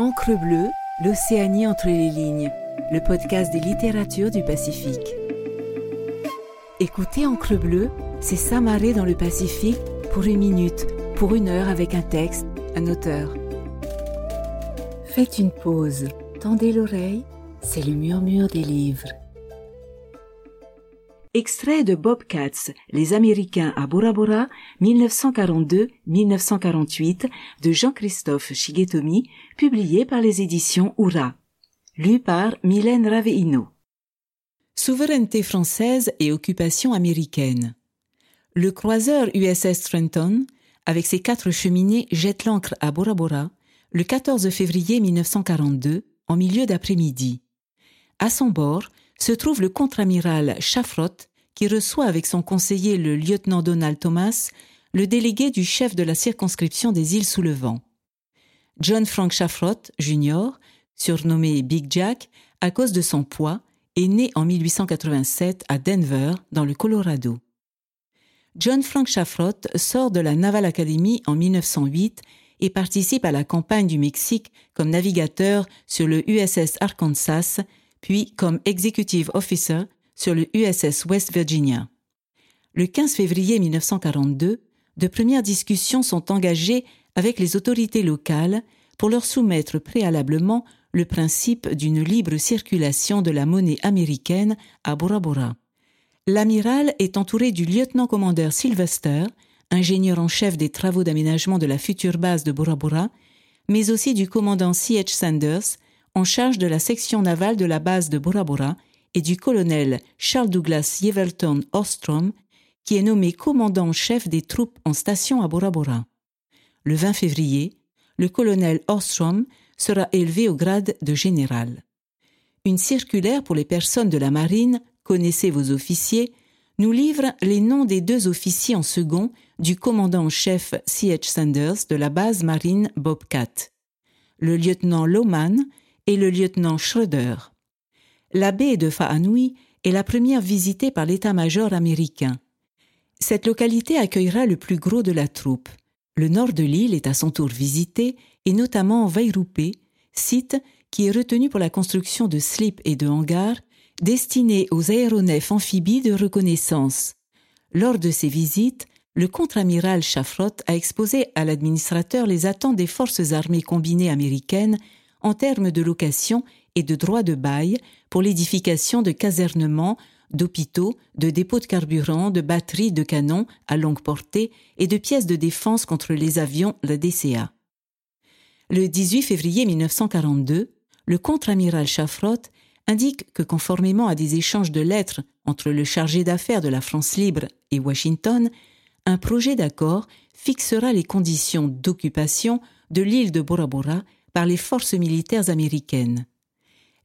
Encre bleue, l'Océanie entre les lignes, le podcast des littératures du Pacifique. Écoutez Encre bleue, c'est s'amarrer dans le Pacifique pour une minute, pour une heure avec un texte, un auteur. Faites une pause, tendez l'oreille, c'est le murmure des livres. Extrait de Bobcats, Les Américains à Bora Bora, 1942-1948, de Jean-Christophe Shigetomi, publié par les éditions Oura. Lu par Mylène Raveino. Souveraineté française et occupation américaine. Le croiseur USS Trenton, avec ses quatre cheminées, jette l'ancre à Bora Bora le 14 février 1942, en milieu d'après-midi. À son bord, se trouve le contre-amiral Chaffrot, qui reçoit avec son conseiller le lieutenant Donald Thomas, le délégué du chef de la circonscription des îles sous le vent. John Frank Chaffrot, Jr., surnommé Big Jack à cause de son poids, est né en 1887 à Denver, dans le Colorado. John Frank Chaffrot sort de la Naval Academy en 1908 et participe à la campagne du Mexique comme navigateur sur le USS Arkansas puis comme executive officer sur le USS West Virginia. Le 15 février 1942, de premières discussions sont engagées avec les autorités locales pour leur soumettre préalablement le principe d'une libre circulation de la monnaie américaine à Bora Bora. L'amiral est entouré du lieutenant-commandeur Sylvester, ingénieur en chef des travaux d'aménagement de la future base de Bora Bora, mais aussi du commandant C.H. Sanders, en charge de la section navale de la base de Bora Bora, et du colonel Charles Douglas Yevelton Ostrom, qui est nommé commandant en chef des troupes en station à Bora Bora. Le 20 février, le colonel Ostrom sera élevé au grade de général. Une circulaire pour les personnes de la marine, connaissez vos officiers, nous livre les noms des deux officiers en second du commandant en chef C.H. Sanders de la base marine Bobcat. Le lieutenant Lohman et le lieutenant Schroeder. La baie de Fa'anui est la première visitée par l'état-major américain. Cette localité accueillera le plus gros de la troupe. Le nord de l'île est à son tour visité, et notamment Vairupé, site qui est retenu pour la construction de slips et de hangars destinés aux aéronefs amphibies de reconnaissance. Lors de ces visites, le contre-amiral Chaffrot a exposé à l'administrateur les attentes des forces armées combinées américaines en termes de location et de droits de bail pour l'édification de casernements, d'hôpitaux, de dépôts de carburant, de batteries de canons à longue portée et de pièces de défense contre les avions, la DCA. Le 18 février 1942, le contre-amiral Chaffrot indique que conformément à des échanges de lettres entre le chargé d'affaires de la France libre et Washington, un projet d'accord fixera les conditions d'occupation de l'île de Bora Bora par les forces militaires américaines.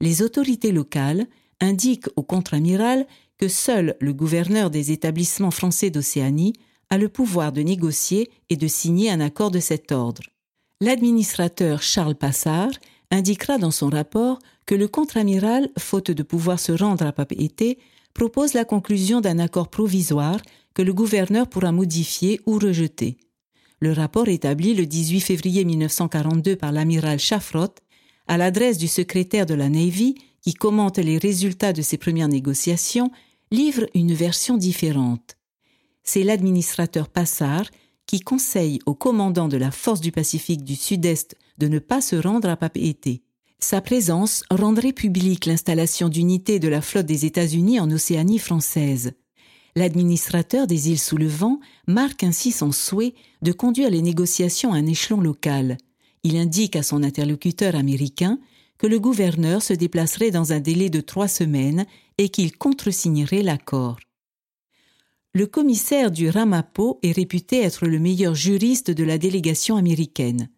Les autorités locales indiquent au contre-amiral que seul le gouverneur des établissements français d'Océanie a le pouvoir de négocier et de signer un accord de cet ordre. L'administrateur Charles Passard indiquera dans son rapport que le contre-amiral, faute de pouvoir se rendre à Papeete, propose la conclusion d'un accord provisoire que le gouverneur pourra modifier ou rejeter. Le rapport établi le 18 février 1942 par l'amiral Chaffrot à l'adresse du secrétaire de la Navy qui commente les résultats de ces premières négociations livre une version différente. C'est l'administrateur Passard qui conseille au commandant de la force du Pacifique du Sud-Est de ne pas se rendre à Papeete. Sa présence rendrait publique l'installation d'unités de la flotte des États-Unis en Océanie française. L'administrateur des îles sous le vent marque ainsi son souhait de conduire les négociations à un échelon local. Il indique à son interlocuteur américain que le gouverneur se déplacerait dans un délai de trois semaines et qu'il contresignerait l'accord. Le commissaire du Ramapo est réputé être le meilleur juriste de la délégation américaine.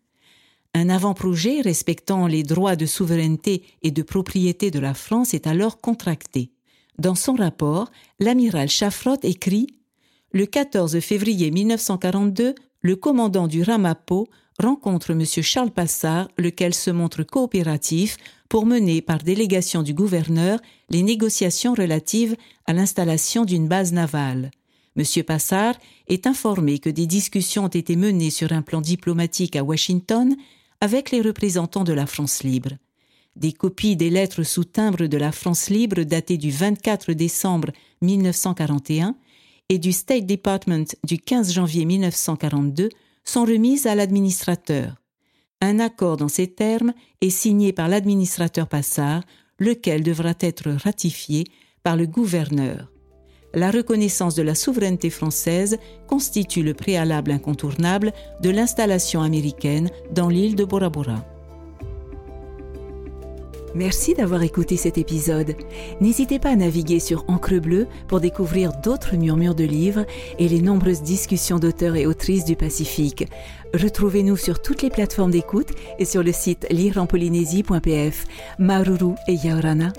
Un avant-projet respectant les droits de souveraineté et de propriété de la France est alors contracté. Dans son rapport, l'amiral Chaffrot écrit Le 14 février 1942, le commandant du Ramapo rencontre M. Charles Passard, lequel se montre coopératif pour mener par délégation du gouverneur les négociations relatives à l'installation d'une base navale. M. Passard est informé que des discussions ont été menées sur un plan diplomatique à Washington avec les représentants de la France libre. Des copies des lettres sous timbre de la France libre datées du 24 décembre 1941 et du State Department du 15 janvier 1942 sont remises à l'administrateur. Un accord dans ces termes est signé par l'administrateur Passard, lequel devra être ratifié par le gouverneur. La reconnaissance de la souveraineté française constitue le préalable incontournable de l'installation américaine dans l'île de Bora Bora. Merci d'avoir écouté cet épisode. N'hésitez pas à naviguer sur Encre Bleue pour découvrir d'autres murmures de livres et les nombreuses discussions d'auteurs et autrices du Pacifique. Retrouvez-nous sur toutes les plateformes d'écoute et sur le site lireenpolynésie.pf. Maruru et Yaorana.